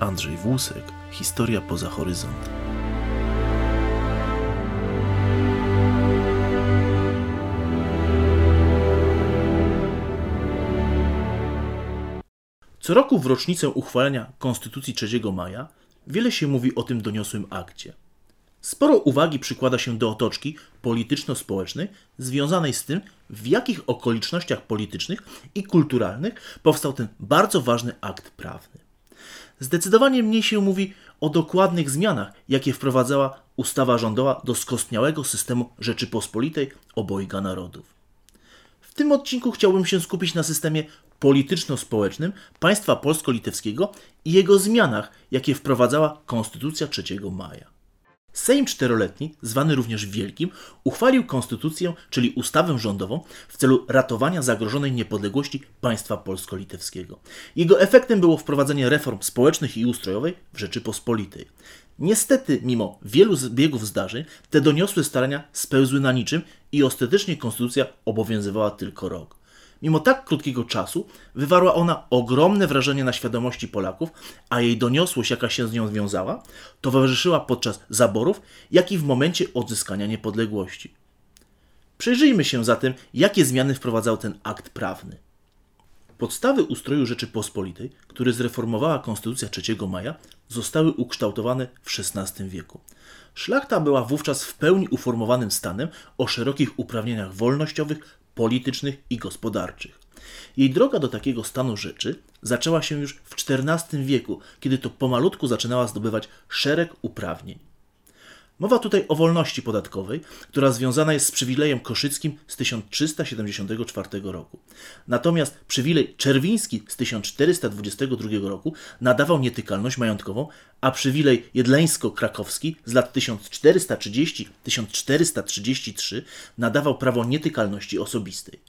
Andrzej Włusek, Historia poza horyzont. Co roku w rocznicę uchwalenia Konstytucji 3 maja wiele się mówi o tym doniosłym akcie. Sporo uwagi przykłada się do otoczki polityczno-społecznej związanej z tym, w jakich okolicznościach politycznych i kulturalnych powstał ten bardzo ważny akt prawny. Zdecydowanie mniej się mówi o dokładnych zmianach, jakie wprowadzała ustawa rządowa do skostniałego systemu Rzeczypospolitej obojga narodów. W tym odcinku chciałbym się skupić na systemie polityczno-społecznym państwa polsko-litewskiego i jego zmianach, jakie wprowadzała Konstytucja 3 maja. Sejm czteroletni, zwany również Wielkim, uchwalił konstytucję, czyli ustawę rządową, w celu ratowania zagrożonej niepodległości państwa polsko-litewskiego. Jego efektem było wprowadzenie reform społecznych i ustrojowej w Rzeczypospolitej. Niestety, mimo wielu zbiegów zdarzeń, te doniosłe starania spełzły na niczym i ostatecznie konstytucja obowiązywała tylko rok. Mimo tak krótkiego czasu wywarła ona ogromne wrażenie na świadomości Polaków, a jej doniosłość, jaka się z nią wiązała, towarzyszyła podczas zaborów, jak i w momencie odzyskania niepodległości. Przyjrzyjmy się zatem, jakie zmiany wprowadzał ten akt prawny. Podstawy ustroju Rzeczypospolitej, który zreformowała Konstytucja 3 maja, zostały ukształtowane w XVI wieku. Szlachta była wówczas w pełni uformowanym stanem o szerokich uprawnieniach wolnościowych, politycznych i gospodarczych. Jej droga do takiego stanu rzeczy zaczęła się już w XIV wieku, kiedy to pomalutku zaczynała zdobywać szereg uprawnień. Mowa tutaj o wolności podatkowej, która związana jest z przywilejem koszyckim z 1374 roku. Natomiast przywilej czerwiński z 1422 roku nadawał nietykalność majątkową, a przywilej jedleńsko-krakowski z lat 1430-1433 nadawał prawo nietykalności osobistej.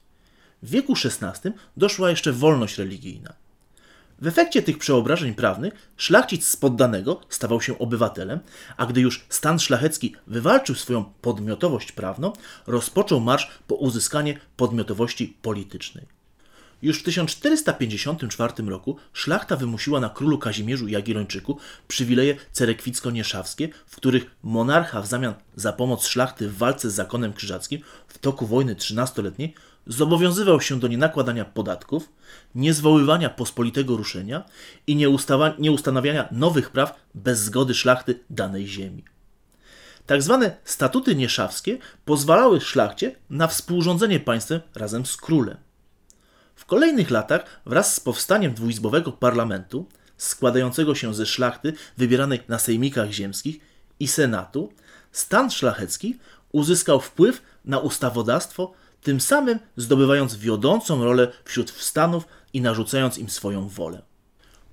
W wieku XVI doszła jeszcze wolność religijna. W efekcie tych przeobrażeń prawnych szlachcic z poddanego stawał się obywatelem, a gdy już stan szlachecki wywalczył swoją podmiotowość prawną, rozpoczął marsz po uzyskanie podmiotowości politycznej. Już w 1454 roku szlachta wymusiła na królu Kazimierzu Jagiellończyku przywileje cerekwicko-nieszawskie, w których monarcha w zamian za pomoc szlachty w walce z zakonem krzyżackim w toku wojny trzynastoletniej zobowiązywał się do nienakładania podatków, niezwoływania pospolitego ruszenia i nieustanawiania nowych praw bez zgody szlachty danej ziemi. Tak zwane statuty nieszawskie pozwalały szlachcie na współrządzenie państwem razem z królem. W kolejnych latach wraz z powstaniem dwuizbowego parlamentu, składającego się ze szlachty wybieranej na sejmikach ziemskich i senatu, stan szlachecki uzyskał wpływ na ustawodawstwo tym samym zdobywając wiodącą rolę wśród wstanów i narzucając im swoją wolę.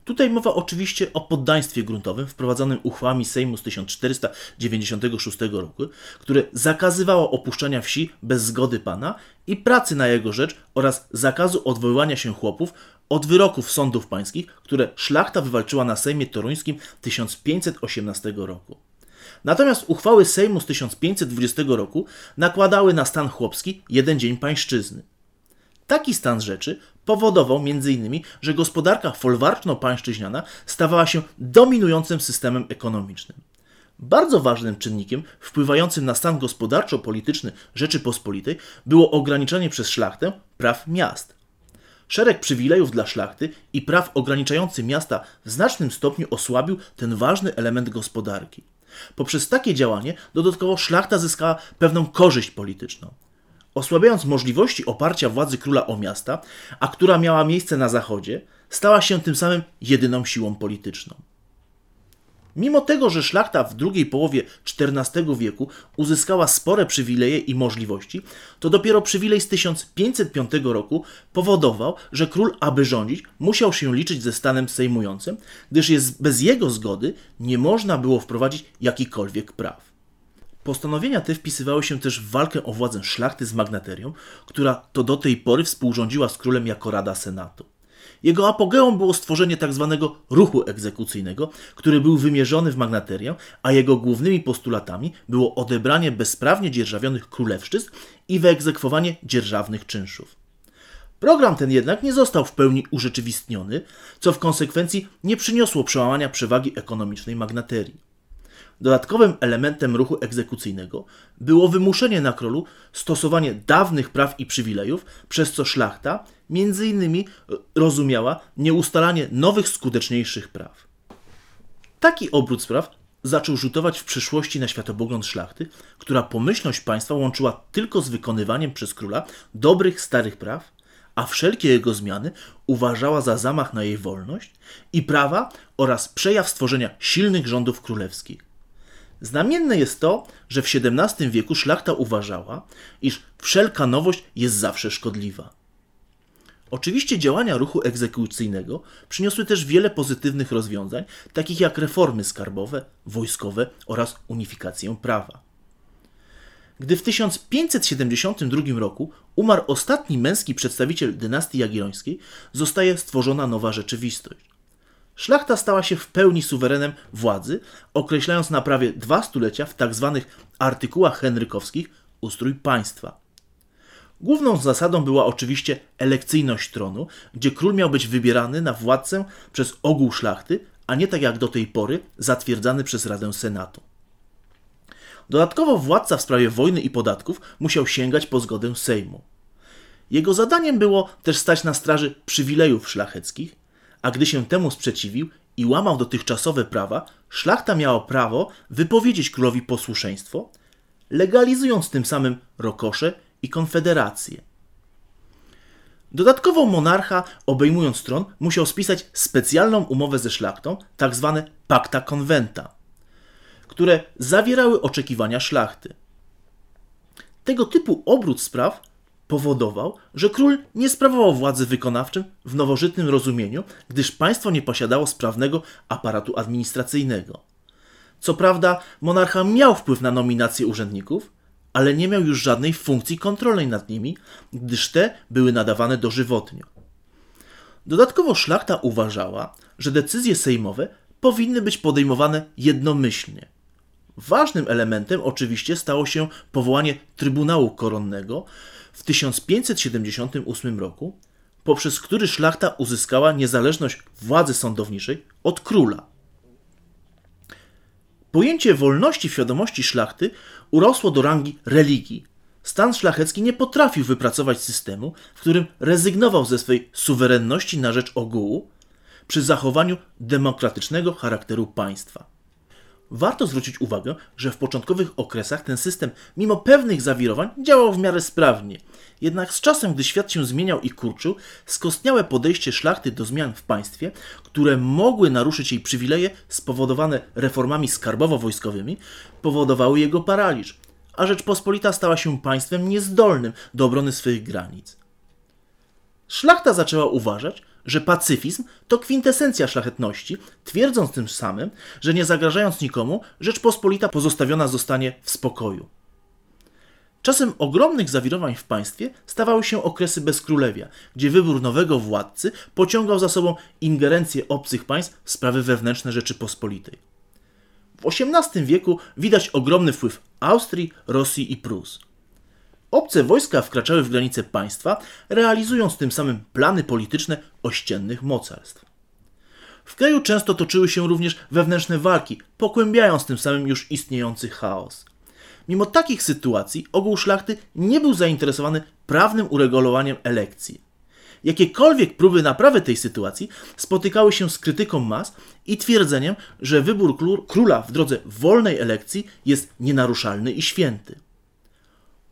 Tutaj mowa oczywiście o poddaństwie gruntowym wprowadzonym uchwałami Sejmu z 1496 roku, które zakazywało opuszczania wsi bez zgody pana i pracy na jego rzecz oraz zakazu odwoływania się chłopów od wyroków sądów pańskich, które szlachta wywalczyła na Sejmie Toruńskim 1518 roku. Natomiast uchwały Sejmu z 1520 roku nakładały na stan chłopski jeden dzień pańszczyzny. Taki stan rzeczy powodował m.in., że gospodarka folwarczno-pańszczyźniana stawała się dominującym systemem ekonomicznym. Bardzo ważnym czynnikiem wpływającym na stan gospodarczo-polityczny Rzeczypospolitej było ograniczenie przez szlachtę praw miast. Szereg przywilejów dla szlachty i praw ograniczający miasta w znacznym stopniu osłabił ten ważny element gospodarki. Poprzez takie działanie dodatkowo szlachta zyskała pewną korzyść polityczną. Osłabiając możliwości oparcia władzy króla o miasta, a która miała miejsce na zachodzie, stała się tym samym jedyną siłą polityczną. Mimo tego, że szlachta w drugiej połowie XIV wieku uzyskała spore przywileje i możliwości, to dopiero przywilej z 1505 roku powodował, że król, aby rządzić, musiał się liczyć ze stanem sejmującym, gdyż jest bez jego zgody nie można było wprowadzić jakichkolwiek praw. Postanowienia te wpisywały się też w walkę o władzę szlachty z magnaterią, która to do tej pory współrządziła z królem jako Rada Senatu. Jego apogeum było stworzenie tzw. Tak ruchu egzekucyjnego, który był wymierzony w magnaterię, a jego głównymi postulatami było odebranie bezprawnie dzierżawionych królewszczyzn i wyegzekwowanie dzierżawnych czynszów. Program ten jednak nie został w pełni urzeczywistniony, co w konsekwencji nie przyniosło przełamania przewagi ekonomicznej magnaterii. Dodatkowym elementem ruchu egzekucyjnego było wymuszenie na królu stosowanie dawnych praw i przywilejów, przez co szlachta między innymi rozumiała nieustalanie nowych, skuteczniejszych praw. Taki obrót spraw zaczął rzutować w przyszłości na światopogląd szlachty, która pomyślność państwa łączyła tylko z wykonywaniem przez króla dobrych, starych praw, a wszelkie jego zmiany uważała za zamach na jej wolność i prawa oraz przejaw stworzenia silnych rządów królewskich. Znamienne jest to, że w XVII wieku szlachta uważała, iż wszelka nowość jest zawsze szkodliwa. Oczywiście działania ruchu egzekucyjnego przyniosły też wiele pozytywnych rozwiązań, takich jak reformy skarbowe, wojskowe oraz unifikację prawa. Gdy w 1572 roku umarł ostatni męski przedstawiciel dynastii jagiellońskiej, zostaje stworzona nowa rzeczywistość. Szlachta stała się w pełni suwerenem władzy, określając na prawie dwa stulecia w tzw. Tak artykułach henrykowskich ustrój państwa. Główną zasadą była oczywiście elekcyjność tronu, gdzie król miał być wybierany na władcę przez ogół szlachty, a nie tak jak do tej pory zatwierdzany przez Radę Senatu. Dodatkowo władca w sprawie wojny i podatków musiał sięgać po zgodę Sejmu. Jego zadaniem było też stać na straży przywilejów szlacheckich, a gdy się temu sprzeciwił i łamał dotychczasowe prawa, szlachta miała prawo wypowiedzieć królowi posłuszeństwo, legalizując tym samym rokosze i konfederację. Dodatkowo monarcha, obejmując tron, musiał spisać specjalną umowę ze szlachtą, tak zwane pacta conventa, które zawierały oczekiwania szlachty. Tego typu obrót spraw powodował, że król nie sprawował władzy wykonawczym w nowożytnym rozumieniu, gdyż państwo nie posiadało sprawnego aparatu administracyjnego. Co prawda, monarcha miał wpływ na nominację urzędników, ale nie miał już żadnej funkcji kontrolnej nad nimi, gdyż te były nadawane dożywotnio. Dodatkowo szlachta uważała, że decyzje sejmowe powinny być podejmowane jednomyślnie. Ważnym elementem oczywiście stało się powołanie Trybunału Koronnego, w 1578 roku, poprzez który szlachta uzyskała niezależność władzy sądowniczej od króla. Pojęcie wolności w świadomości szlachty urosło do rangi religii. Stan szlachecki nie potrafił wypracować systemu, w którym rezygnował ze swej suwerenności na rzecz ogółu przy zachowaniu demokratycznego charakteru państwa. Warto zwrócić uwagę, że w początkowych okresach ten system, mimo pewnych zawirowań, działał w miarę sprawnie. Jednak z czasem, gdy świat się zmieniał i kurczył, skostniałe podejście szlachty do zmian w państwie, które mogły naruszyć jej przywileje spowodowane reformami skarbowo-wojskowymi, powodowały jego paraliż, a Rzeczpospolita stała się państwem niezdolnym do obrony swych granic. Szlachta zaczęła uważać, że pacyfizm to kwintesencja szlachetności, twierdząc tym samym, że nie zagrażając nikomu, Rzeczpospolita pozostawiona zostanie w spokoju. Czasem ogromnych zawirowań w państwie stawały się okresy bezkrólewia, gdzie wybór nowego władcy pociągał za sobą ingerencję obcych państw w sprawy wewnętrzne Rzeczypospolitej. W XVIII wieku widać ogromny wpływ Austrii, Rosji i Prus. Obce wojska wkraczały w granice państwa, realizując tym samym plany polityczne ościennych mocarstw. W kraju często toczyły się również wewnętrzne walki, pokłębiając tym samym już istniejący chaos. Mimo takich sytuacji ogół szlachty nie był zainteresowany prawnym uregulowaniem elekcji. Jakiekolwiek próby naprawy tej sytuacji spotykały się z krytyką mas i twierdzeniem, że wybór króla w drodze wolnej elekcji jest nienaruszalny i święty.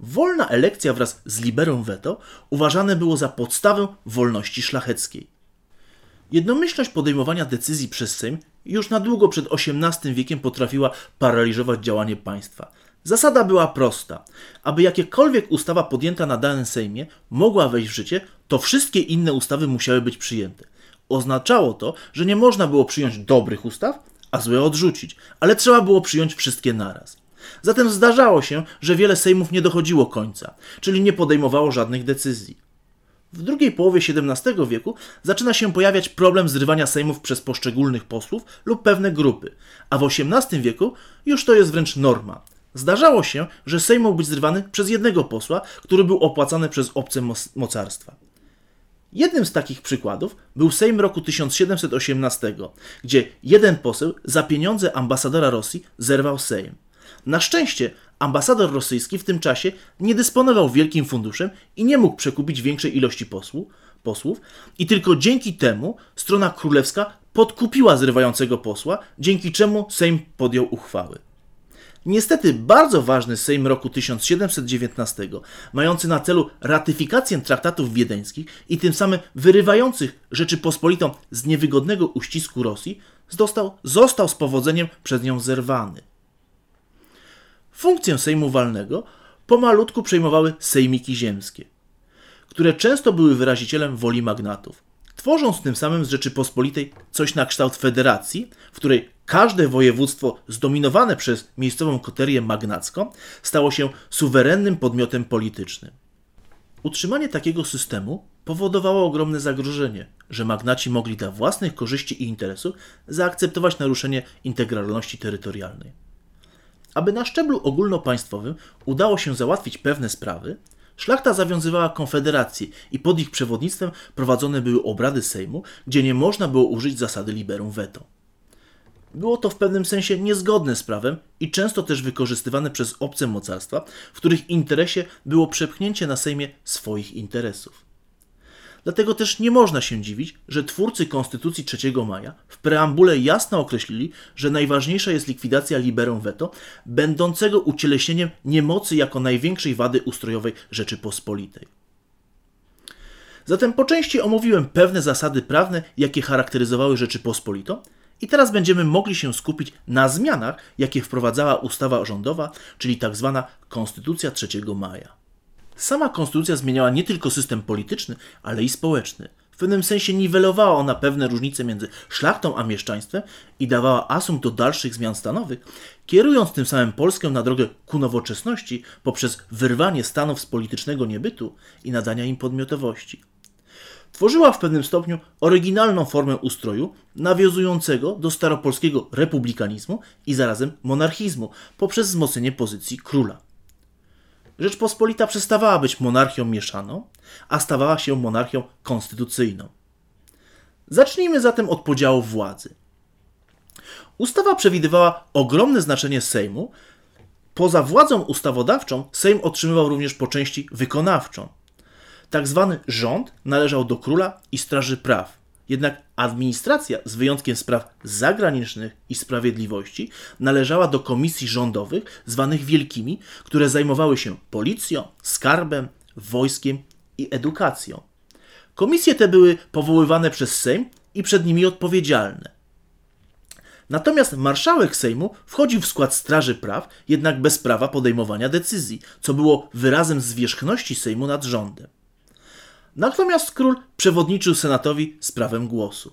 Wolna elekcja wraz z liberą veto uważane było za podstawę wolności szlacheckiej. Jednomyślność podejmowania decyzji przez Sejm już na długo przed XVIII wiekiem potrafiła paraliżować działanie państwa. Zasada była prosta. Aby jakiekolwiek ustawa podjęta na danym Sejmie mogła wejść w życie, to wszystkie inne ustawy musiały być przyjęte. Oznaczało to, że nie można było przyjąć dobrych ustaw, a złe odrzucić, ale trzeba było przyjąć wszystkie naraz. Zatem zdarzało się, że wiele sejmów nie dochodziło końca, czyli nie podejmowało żadnych decyzji. W drugiej połowie XVII wieku zaczyna się pojawiać problem zrywania sejmów przez poszczególnych posłów lub pewne grupy, a w XVIII wieku już to jest wręcz norma. Zdarzało się, że sejm mógł być zrywany przez jednego posła, który był opłacany przez obce mocarstwa. Jednym z takich przykładów był Sejm roku 1718, gdzie jeden poseł za pieniądze ambasadora Rosji zerwał Sejm. Na szczęście ambasador rosyjski w tym czasie nie dysponował wielkim funduszem i nie mógł przekupić większej ilości posłów i tylko dzięki temu strona królewska podkupiła zrywającego posła, dzięki czemu Sejm podjął uchwały. Niestety bardzo ważny Sejm roku 1719, mający na celu ratyfikację traktatów wiedeńskich i tym samym wyrywających Rzeczypospolitą z niewygodnego uścisku Rosji, został, został z powodzeniem przez nią zerwany. Funkcję Sejmu Walnego pomalutku przejmowały sejmiki ziemskie, które często były wyrazicielem woli magnatów, tworząc tym samym z Rzeczypospolitej coś na kształt federacji, w której każde województwo zdominowane przez miejscową koterię magnacką stało się suwerennym podmiotem politycznym. Utrzymanie takiego systemu powodowało ogromne zagrożenie, że magnaci mogli dla własnych korzyści i interesów zaakceptować naruszenie integralności terytorialnej. Aby na szczeblu ogólnopaństwowym udało się załatwić pewne sprawy, szlachta zawiązywała konfederacje i pod ich przewodnictwem prowadzone były obrady Sejmu, gdzie nie można było użyć zasady liberum veto. Było to w pewnym sensie niezgodne z prawem i często też wykorzystywane przez obce mocarstwa, w których interesie było przepchnięcie na Sejmie swoich interesów. Dlatego też nie można się dziwić, że twórcy Konstytucji 3 maja w preambule jasno określili, że najważniejsza jest likwidacja liberum veto, będącego ucieleśnieniem niemocy jako największej wady ustrojowej Rzeczypospolitej. Zatem po części omówiłem pewne zasady prawne, jakie charakteryzowały Rzeczypospolitą, i teraz będziemy mogli się skupić na zmianach, jakie wprowadzała ustawa rządowa, czyli tzw. Tak Konstytucja 3 maja. Sama konstytucja zmieniała nie tylko system polityczny, ale i społeczny. W pewnym sensie niwelowała ona pewne różnice między szlachtą a mieszczaństwem i dawała asumpt do dalszych zmian stanowych, kierując tym samym Polskę na drogę ku nowoczesności poprzez wyrwanie stanów z politycznego niebytu i nadania im podmiotowości. Tworzyła w pewnym stopniu oryginalną formę ustroju, nawiązującego do staropolskiego republikanizmu i zarazem monarchizmu poprzez wzmocnienie pozycji króla. Rzeczpospolita przestawała być monarchią mieszaną, a stawała się monarchią konstytucyjną. Zacznijmy zatem od podziału władzy. Ustawa przewidywała ogromne znaczenie Sejmu. Poza władzą ustawodawczą, Sejm otrzymywał również po części wykonawczą. Tak zwany rząd należał do króla i straży praw. Jednak administracja, z wyjątkiem spraw zagranicznych i sprawiedliwości, należała do komisji rządowych, zwanych wielkimi, które zajmowały się policją, skarbem, wojskiem i edukacją. Komisje te były powoływane przez Sejm i przed nimi odpowiedzialne. Natomiast marszałek Sejmu wchodził w skład Straży Praw, jednak bez prawa podejmowania decyzji, co było wyrazem zwierzchności Sejmu nad rządem. Natomiast król przewodniczył senatowi z prawem głosu.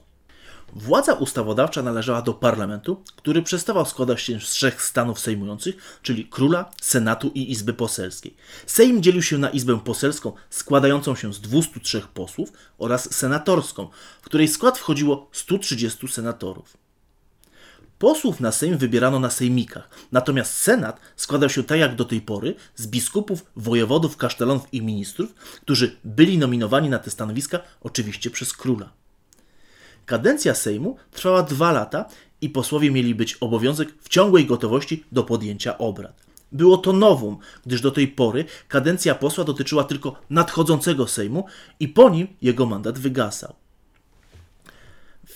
Władza ustawodawcza należała do parlamentu, który przestawał składać się z trzech stanów sejmujących, czyli króla, senatu i izby poselskiej. Sejm dzielił się na izbę poselską składającą się z 203 posłów oraz senatorską, w której skład wchodziło 130 senatorów. Posłów na Sejm wybierano na sejmikach, natomiast Senat składał się tak jak do tej pory z biskupów, wojewodów, kasztelonów i ministrów, którzy byli nominowani na te stanowiska oczywiście przez króla. Kadencja Sejmu trwała dwa lata i posłowie mieli być obowiązek w ciągłej gotowości do podjęcia obrad. Było to nowum, gdyż do tej pory kadencja posła dotyczyła tylko nadchodzącego Sejmu i po nim jego mandat wygasał.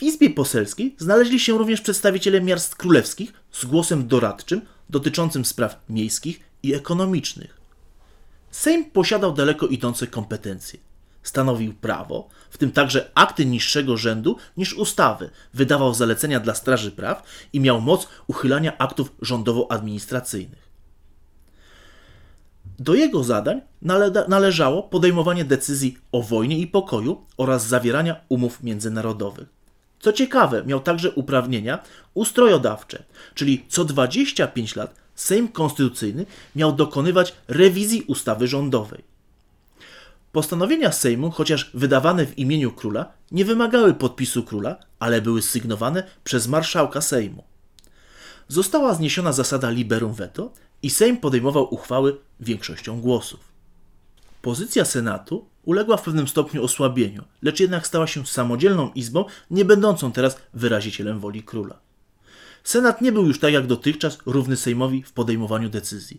W Izbie Poselskiej znaleźli się również przedstawiciele miast królewskich z głosem doradczym dotyczącym spraw miejskich i ekonomicznych. Sejm posiadał daleko idące kompetencje. Stanowił prawo, w tym także akty niższego rzędu niż ustawy, wydawał zalecenia dla Straży Praw i miał moc uchylania aktów rządowo-administracyjnych. Do jego zadań nale należało podejmowanie decyzji o wojnie i pokoju oraz zawierania umów międzynarodowych. Co ciekawe, miał także uprawnienia ustrojodawcze, czyli co 25 lat Sejm Konstytucyjny miał dokonywać rewizji ustawy rządowej. Postanowienia Sejmu, chociaż wydawane w imieniu króla, nie wymagały podpisu króla, ale były sygnowane przez marszałka Sejmu. Została zniesiona zasada liberum veto i Sejm podejmował uchwały większością głosów. Pozycja Senatu uległa w pewnym stopniu osłabieniu, lecz jednak stała się samodzielną izbą, nie będącą teraz wyrazicielem woli króla. Senat nie był już tak jak dotychczas równy Sejmowi w podejmowaniu decyzji.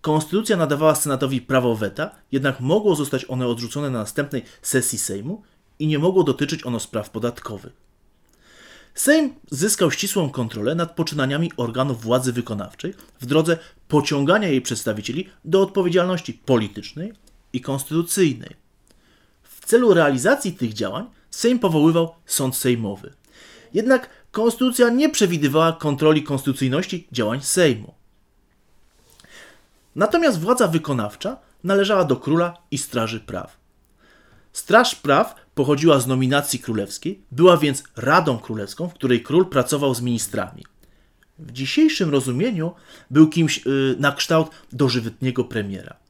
Konstytucja nadawała Senatowi prawo weta, jednak mogło zostać one odrzucone na następnej sesji Sejmu i nie mogło dotyczyć ono spraw podatkowych. Sejm zyskał ścisłą kontrolę nad poczynaniami organów władzy wykonawczej w drodze pociągania jej przedstawicieli do odpowiedzialności politycznej i konstytucyjnej. W celu realizacji tych działań Sejm powoływał sąd sejmowy. Jednak konstytucja nie przewidywała kontroli konstytucyjności działań Sejmu. Natomiast władza wykonawcza należała do króla i straży praw. Straż praw pochodziła z nominacji królewskiej, była więc Radą Królewską, w której król pracował z ministrami. W dzisiejszym rozumieniu był kimś yy, na kształt dożywotniego premiera.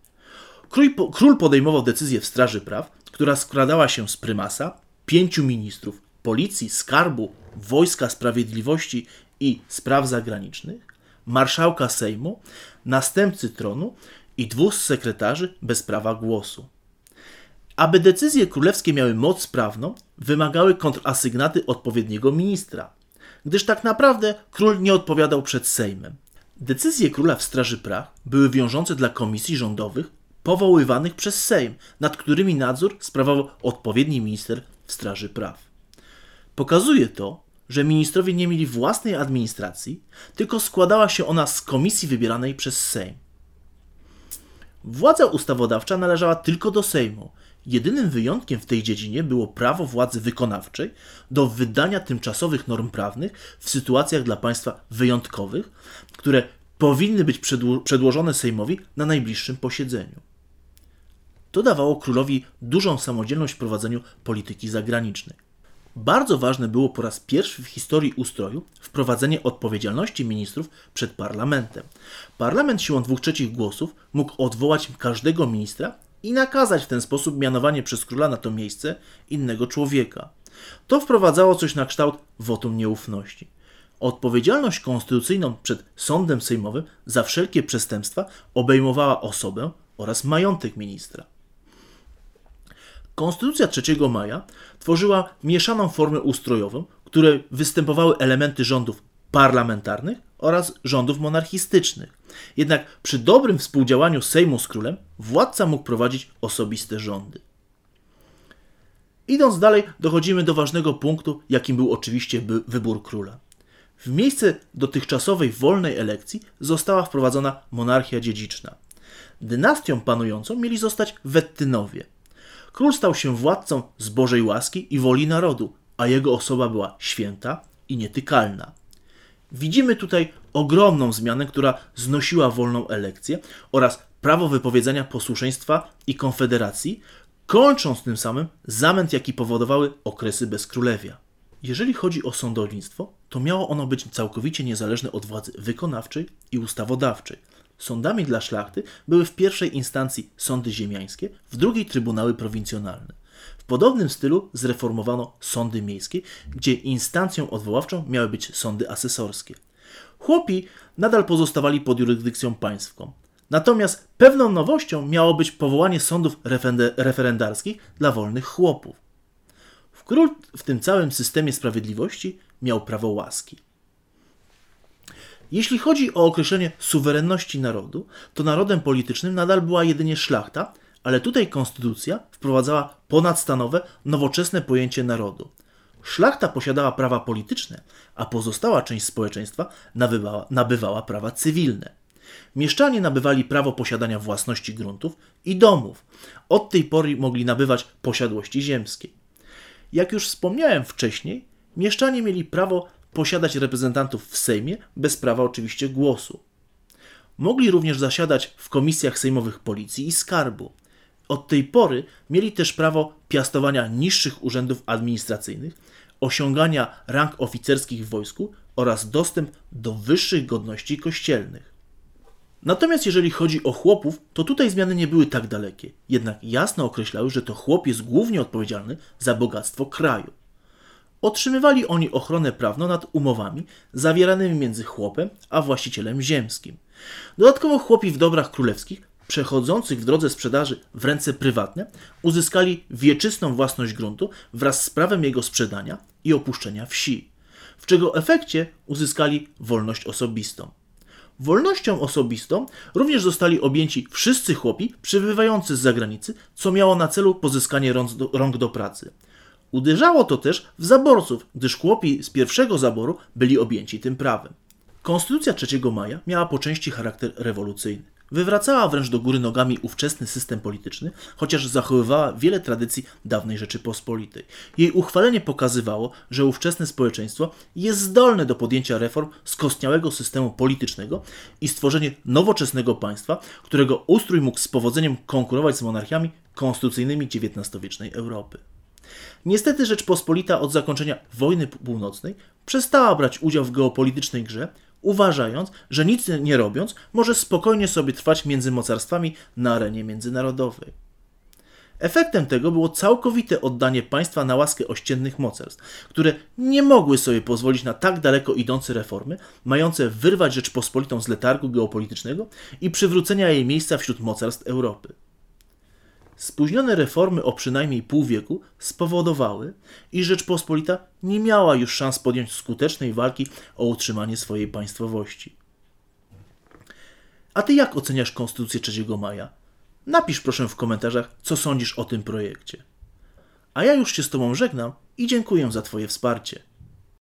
Król, podejmował decyzję w Straży Praw, która składała się z prymasa, pięciu ministrów, policji, skarbu, wojska sprawiedliwości i spraw zagranicznych, marszałka Sejmu, następcy tronu i dwóch sekretarzy bez prawa głosu. Aby decyzje królewskie miały moc prawną, wymagały kontrasygnaty odpowiedniego ministra, gdyż tak naprawdę król nie odpowiadał przed Sejmem. Decyzje króla w Straży Praw były wiążące dla komisji rządowych powoływanych przez Sejm, nad którymi nadzór sprawował odpowiedni minister w Straży Praw. Pokazuje to, że ministrowie nie mieli własnej administracji, tylko składała się ona z komisji wybieranej przez Sejm. Władza ustawodawcza należała tylko do Sejmu. Jedynym wyjątkiem w tej dziedzinie było prawo władzy wykonawczej do wydania tymczasowych norm prawnych w sytuacjach dla państwa wyjątkowych, które powinny być przedło przedłożone Sejmowi na najbliższym posiedzeniu. To dawało królowi dużą samodzielność w prowadzeniu polityki zagranicznej. Bardzo ważne było po raz pierwszy w historii ustroju wprowadzenie odpowiedzialności ministrów przed parlamentem. Parlament siłą dwóch trzecich głosów mógł odwołać każdego ministra i nakazać w ten sposób mianowanie przez króla na to miejsce innego człowieka. To wprowadzało coś na kształt wotum nieufności. Odpowiedzialność konstytucyjną przed sądem sejmowym za wszelkie przestępstwa obejmowała osobę oraz majątek ministra. Konstytucja 3 maja tworzyła mieszaną formę ustrojową, w której występowały elementy rządów parlamentarnych oraz rządów monarchistycznych. Jednak przy dobrym współdziałaniu Sejmu z królem władca mógł prowadzić osobiste rządy. Idąc dalej, dochodzimy do ważnego punktu, jakim był oczywiście wybór króla. W miejsce dotychczasowej wolnej elekcji została wprowadzona monarchia dziedziczna. Dynastią panującą mieli zostać Wettynowie – Król stał się władcą z Bożej łaski i woli narodu, a jego osoba była święta i nietykalna. Widzimy tutaj ogromną zmianę, która znosiła wolną elekcję oraz prawo wypowiedzenia posłuszeństwa i konfederacji, kończąc tym samym zamęt, jaki powodowały okresy bezkrólewia. Jeżeli chodzi o sądownictwo, to miało ono być całkowicie niezależne od władzy wykonawczej i ustawodawczej Sądami dla szlachty były w pierwszej instancji sądy ziemiańskie, w drugiej trybunały prowincjonalne. W podobnym stylu zreformowano sądy miejskie, gdzie instancją odwoławczą miały być sądy asesorskie. Chłopi nadal pozostawali pod jurysdykcją państwką. Natomiast pewną nowością miało być powołanie sądów referendarskich dla wolnych chłopów. Król w tym całym systemie sprawiedliwości miał prawo łaski. Jeśli chodzi o określenie suwerenności narodu, to narodem politycznym nadal była jedynie szlachta, ale tutaj konstytucja wprowadzała ponadstanowe, nowoczesne pojęcie narodu. Szlachta posiadała prawa polityczne, a pozostała część społeczeństwa nabywała, nabywała prawa cywilne. Mieszczanie nabywali prawo posiadania własności gruntów i domów. Od tej pory mogli nabywać posiadłości ziemskie. Jak już wspomniałem wcześniej, mieszczanie mieli prawo posiadać reprezentantów w Sejmie, bez prawa oczywiście głosu. Mogli również zasiadać w komisjach sejmowych policji i skarbu. Od tej pory mieli też prawo piastowania niższych urzędów administracyjnych, osiągania rang oficerskich w wojsku oraz dostęp do wyższych godności kościelnych. Natomiast jeżeli chodzi o chłopów, to tutaj zmiany nie były tak dalekie, jednak jasno określały, że to chłop jest głównie odpowiedzialny za bogactwo kraju. Otrzymywali oni ochronę prawną nad umowami zawieranymi między chłopem a właścicielem ziemskim. Dodatkowo chłopi w dobrach królewskich przechodzących w drodze sprzedaży w ręce prywatne uzyskali wieczystą własność gruntu wraz z prawem jego sprzedania i opuszczenia wsi, w czego efekcie uzyskali wolność osobistą. Wolnością osobistą również zostali objęci wszyscy chłopi przybywający z zagranicy, co miało na celu pozyskanie rąk do, rąk do pracy. Uderzało to też w zaborców, gdyż chłopi z pierwszego zaboru byli objęci tym prawem. Konstytucja 3 maja miała po części charakter rewolucyjny. Wywracała wręcz do góry nogami ówczesny system polityczny, chociaż zachowywała wiele tradycji dawnej Rzeczypospolitej. Jej uchwalenie pokazywało, że ówczesne społeczeństwo jest zdolne do podjęcia reform skostniałego systemu politycznego i stworzenia nowoczesnego państwa, którego ustrój mógł z powodzeniem konkurować z monarchiami konstytucyjnymi XIX-wiecznej Europy. Niestety Rzeczpospolita od zakończenia wojny północnej przestała brać udział w geopolitycznej grze, uważając, że nic nie robiąc, może spokojnie sobie trwać między mocarstwami na arenie międzynarodowej. Efektem tego było całkowite oddanie państwa na łaskę ościennych mocarstw, które nie mogły sobie pozwolić na tak daleko idące reformy, mające wyrwać Rzeczpospolitą z letargu geopolitycznego i przywrócenia jej miejsca wśród mocarstw Europy. Spóźnione reformy o przynajmniej pół wieku spowodowały, iż Rzeczpospolita nie miała już szans podjąć skutecznej walki o utrzymanie swojej państwowości. A ty jak oceniasz Konstytucję 3 maja? Napisz proszę w komentarzach, co sądzisz o tym projekcie. A ja już się z Tobą żegnam i dziękuję za Twoje wsparcie.